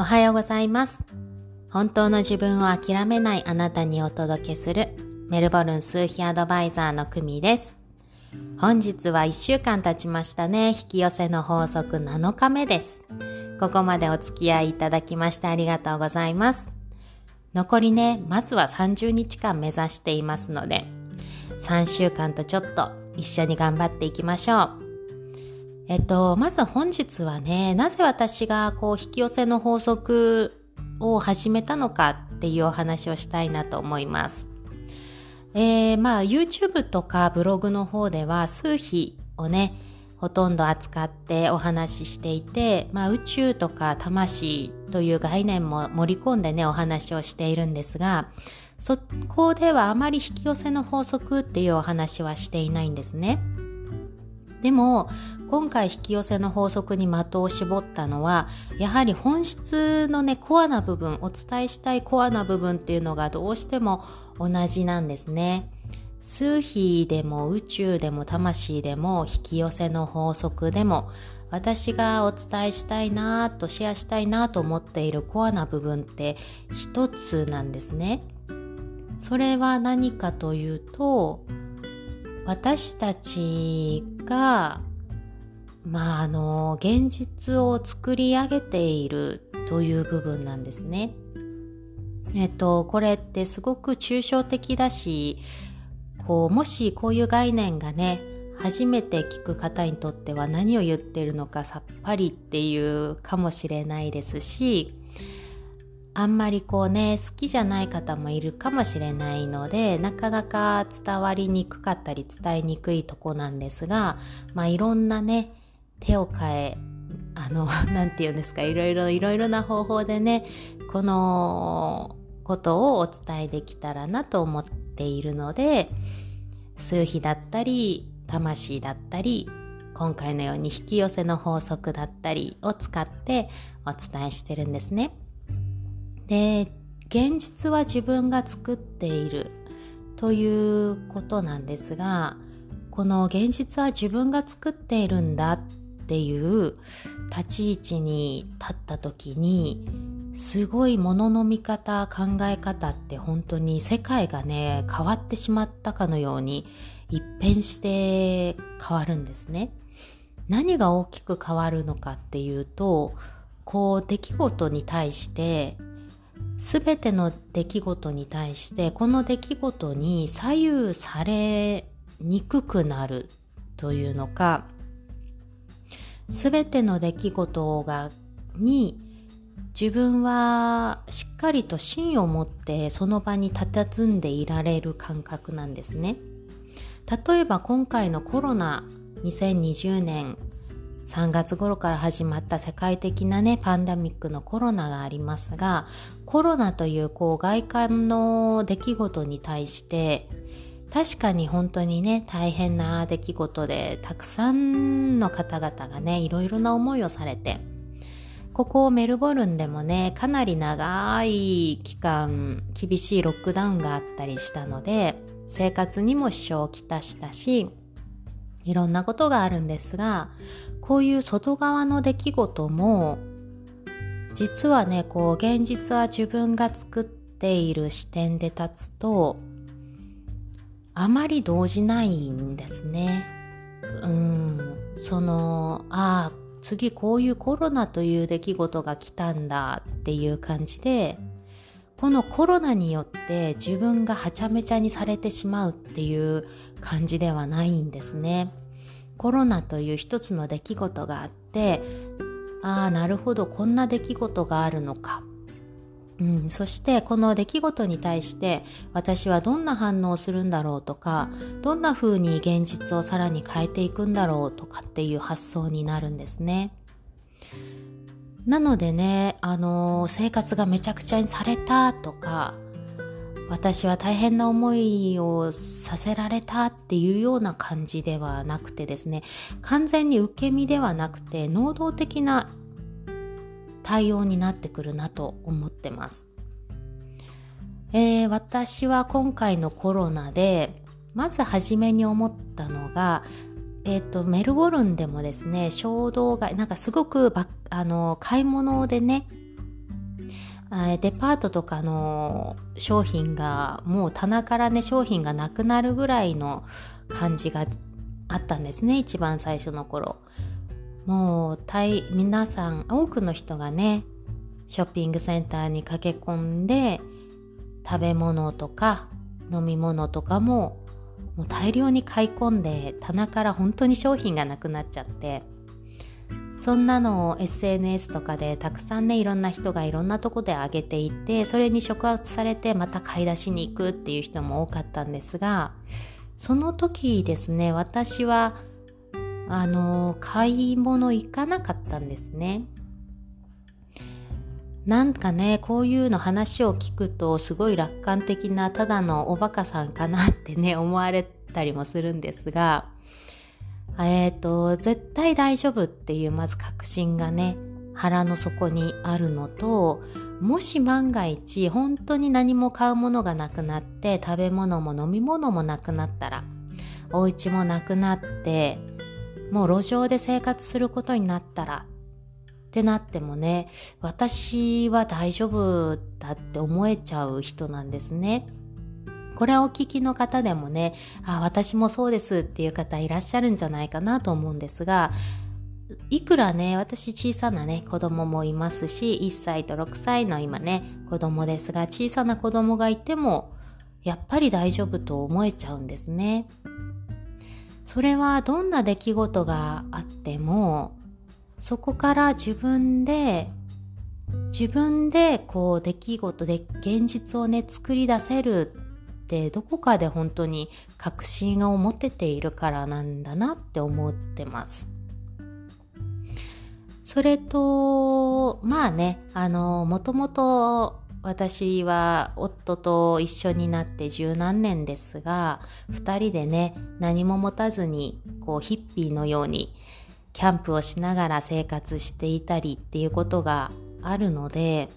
おはようございます。本当の自分を諦めないあなたにお届けするメルボルン数秘アドバイザーの久美です。本日は1週間経ちましたね。引き寄せの法則7日目です。ここまでお付き合いいただきましてありがとうございます。残りね、まずは30日間目指していますので、3週間とちょっと一緒に頑張っていきましょう。えっと、まず本日はね、なぜ私がこう引き寄せの法則を始めたのかっていうお話をしたいなと思います。えー、まあ YouTube とかブログの方では数比をね、ほとんど扱ってお話ししていて、まあ、宇宙とか魂という概念も盛り込んでねお話をしているんですがそこではあまり引き寄せの法則っていうお話はしていないんですね。でも今回引き寄せの法則に的を絞ったのはやはり本質のねコアな部分お伝えしたいコアな部分っていうのがどうしても同じなんですね。数比でも宇宙でも魂でも引き寄せの法則でも私がお伝えしたいなとシェアしたいなと思っているコアな部分って一つなんですね。それは何かというと私たちがまああの現実を作り上げているという部分なんですね。えっとこれってすごく抽象的だしこうもしこういう概念がね初めて聞く方にとっては何を言ってるのかさっぱりっていうかもしれないですしあんまりこうね好きじゃない方もいるかもしれないのでなかなか伝わりにくかったり伝えにくいとこなんですがまあいろんなね手を変えあの 何て言うんですかいろいろいろいろな方法でねこのことをお伝えできたらなと思っているので数比だったり魂だったり今回のように引き寄せの法則だったりを使ってお伝えしてるんですね。で現実は自分が作っているということなんですがこの現実は自分が作っているんだっていう立ち位置に立った時にすごいものの見方考え方って本当に世界がね変わってしまったかのように一変して変わるんですね。何が大きく変わるのかっていうとこう出来事に対して全ての出来事に対してこの出来事に左右されにくくなるというのか全ての出来事がに自分はしっかりと芯を持ってその場に佇んでいられる感覚なんですね。例えば今回のコロナ2020年3月頃から始まった世界的なねパンダミックのコロナがありますがコロナというこう外観の出来事に対して確かに本当にね大変な出来事でたくさんの方々がねいろいろな思いをされてここメルボルンでもね、かなり長い期間厳しいロックダウンがあったりしたので、生活にも支障をきたしたし、いろんなことがあるんですが、こういう外側の出来事も、実はね、こう現実は自分が作っている視点で立つと、あまり動じないんですね。うん、その、ああ、次こういうコロナという出来事が来たんだっていう感じでこのコロナによって自分がはちゃめちゃにされてしまうっていう感じではないんですね。コロナという一つの出来事があってああなるほどこんな出来事があるのかうん、そしてこの出来事に対して私はどんな反応をするんだろうとかどんな風に現実をさらに変えていくんだろうとかっていう発想になるんですね。なのでね、あの生活がめちゃくちゃにされたとか私は大変な思いをさせられたっていうような感じではなくてですね完全に受け身ではなくて能動的な対応になってくるなと思ってます。えー、私は今回のコロナでまず初めに思ったのが、えーと、メルボルンでもですね衝動買いなんかすごくあの買い物でねデパートとかの商品がもう棚からね商品がなくなるぐらいの感じがあったんですね一番最初の頃。もう皆さん多くの人がねショッピングセンターに駆け込んで食べ物とか飲み物とかももう大量に買い込んで棚から本当に商品がなくなっちゃって。そんなのを SNS とかでたくさんねいろんな人がいろんなとこで上げていてそれに触発されてまた買い出しに行くっていう人も多かったんですがその時ですね私はあの買い物行かなかったんですね。なんかねこういうの話を聞くとすごい楽観的なただのおバカさんかなってね思われたりもするんですがえっ、ー、と、絶対大丈夫っていうまず確信がね、腹の底にあるのと、もし万が一本当に何も買うものがなくなって食べ物も飲み物もなくなったらお家もなくなってもう路上で生活することになったらってなってもね私は大丈夫だって思えちゃう人なんですね。これをお聞きの方でもね、あ、私もそうですっていう方いらっしゃるんじゃないかなと思うんですが、いくらね、私小さなね、子供もいますし、1歳と6歳の今ね、子供ですが、小さな子供がいても、やっぱり大丈夫と思えちゃうんですね。それはどんな出来事があっても、そこから自分で自分でこう出来事で現実をね作り出せるってどこかで本当に確信を持てているからなんだなって思ってます。それとまあねあのもともと私は夫と一緒になって十何年ですが2人でね何も持たずにこうヒッピーのようにキャンプをしながら生活していたりっていうことがあるので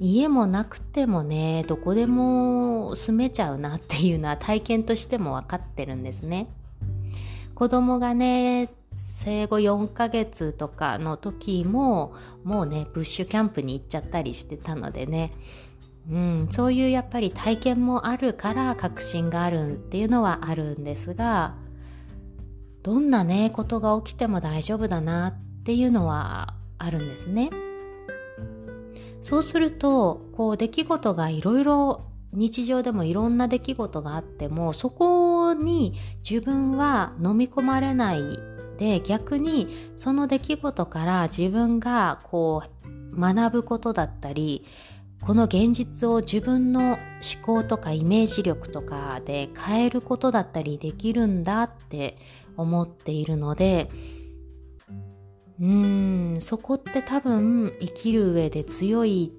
家もなくてもねどこでも住めちゃうなっていうのは体験としても分かってるんですね子供がね生後4ヶ月とかの時ももうねブッシュキャンプに行っちゃったりしてたのでねうん、そういうやっぱり体験もあるから確信があるっていうのはあるんですがどんなねことが起きても大丈夫だなっていうのはあるんですね。そうするとこう出来事がいろいろ日常でもいろんな出来事があってもそこに自分は飲み込まれないで逆にその出来事から自分がこう学ぶことだったりこの現実を自分の思考とかイメージ力とかで変えることだったりできるんだって思っているのでうーんそこって多分生きる上で強い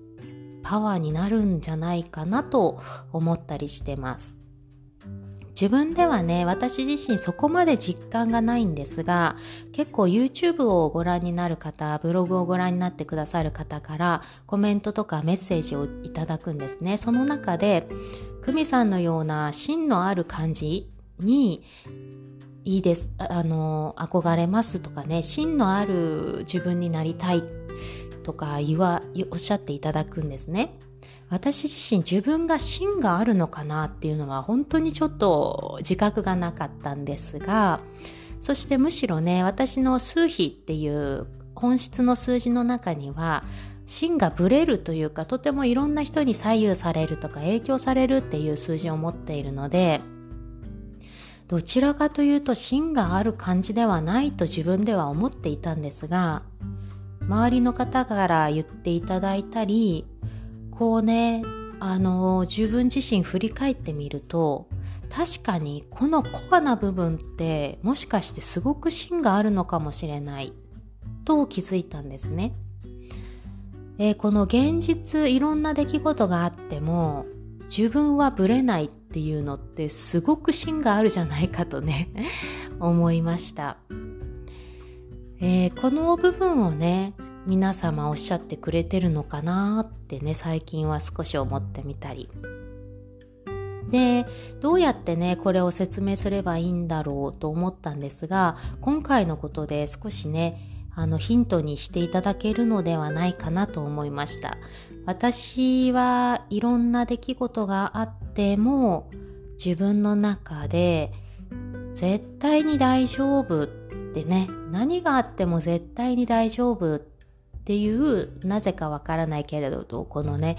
パワーになるんじゃないかなと思ったりしてます。自分ではね私自身そこまで実感がないんですが結構 YouTube をご覧になる方ブログをご覧になってくださる方からコメントとかメッセージをいただくんですね。その中で久美さんのような芯のある感じにいいですあの憧れますとかね芯のある自分になりたいとか言わおっしゃっていただくんですね。私自身自分が芯があるのかなっていうのは本当にちょっと自覚がなかったんですがそしてむしろね私の数比っていう本質の数字の中には芯がぶれるというかとてもいろんな人に左右されるとか影響されるっていう数字を持っているのでどちらかというと芯がある感じではないと自分では思っていたんですが周りの方から言っていただいたりこうねあの自分自身振り返ってみると確かにこのコアな部分ってもしかしてすごく芯があるのかもしれないと気づいたんですね。えー、この現実いろんな出来事があっても自分はブレないっていうのってすごく芯があるじゃないかとね思いました、えー、この部分をね皆様おっしゃってくれてるのかなってね最近は少し思ってみたり。でどうやってねこれを説明すればいいんだろうと思ったんですが今回のことで少しねあのヒントにしていただけるのではないかなと思いました。私はいろんな出来事があっても自分の中で絶対に大丈夫ってね何があっても絶対に大丈夫っていうなぜかわからないけれどこのね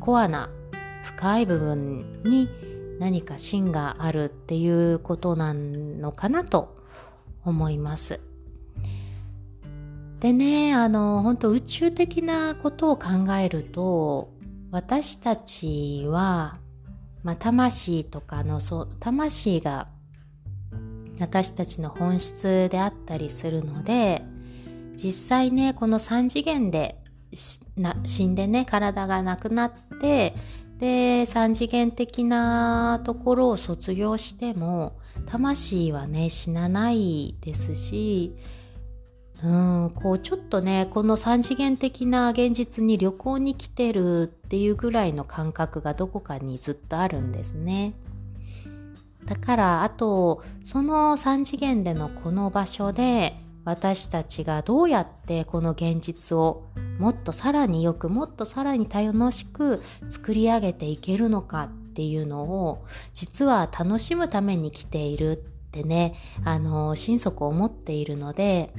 コアな深い部分に何か芯があるっていうことなのかなと思います。でね、あの、本当宇宙的なことを考えると、私たちは、まあ、魂とかの、そう、魂が私たちの本質であったりするので、実際ね、この3次元で死んでね、体がなくなって、で、3次元的なところを卒業しても、魂はね、死なないですし、うん、こうちょっとね、この3次元的な現実に旅行に来てるっていうぐらいの感覚がどこかにずっとあるんですね。だから、あと、その3次元でのこの場所で、私たちがどうやってこの現実をもっとさらによくもっとさらに楽しく作り上げていけるのかっていうのを実は楽しむために来ているってねあの心底思っているので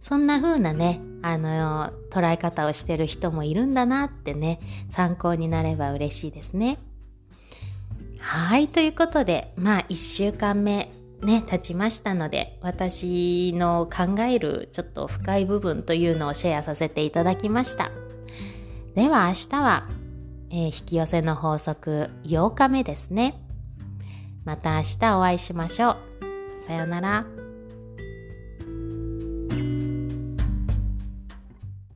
そんな風なねあの捉え方をしてる人もいるんだなってね参考になれば嬉しいですね。はいということでまあ1週間目ね、経ちましたので、私の考えるちょっと深い部分というのをシェアさせていただきました。では明日は、えー、引き寄せの法則8日目ですね。また明日お会いしましょう。さようなら。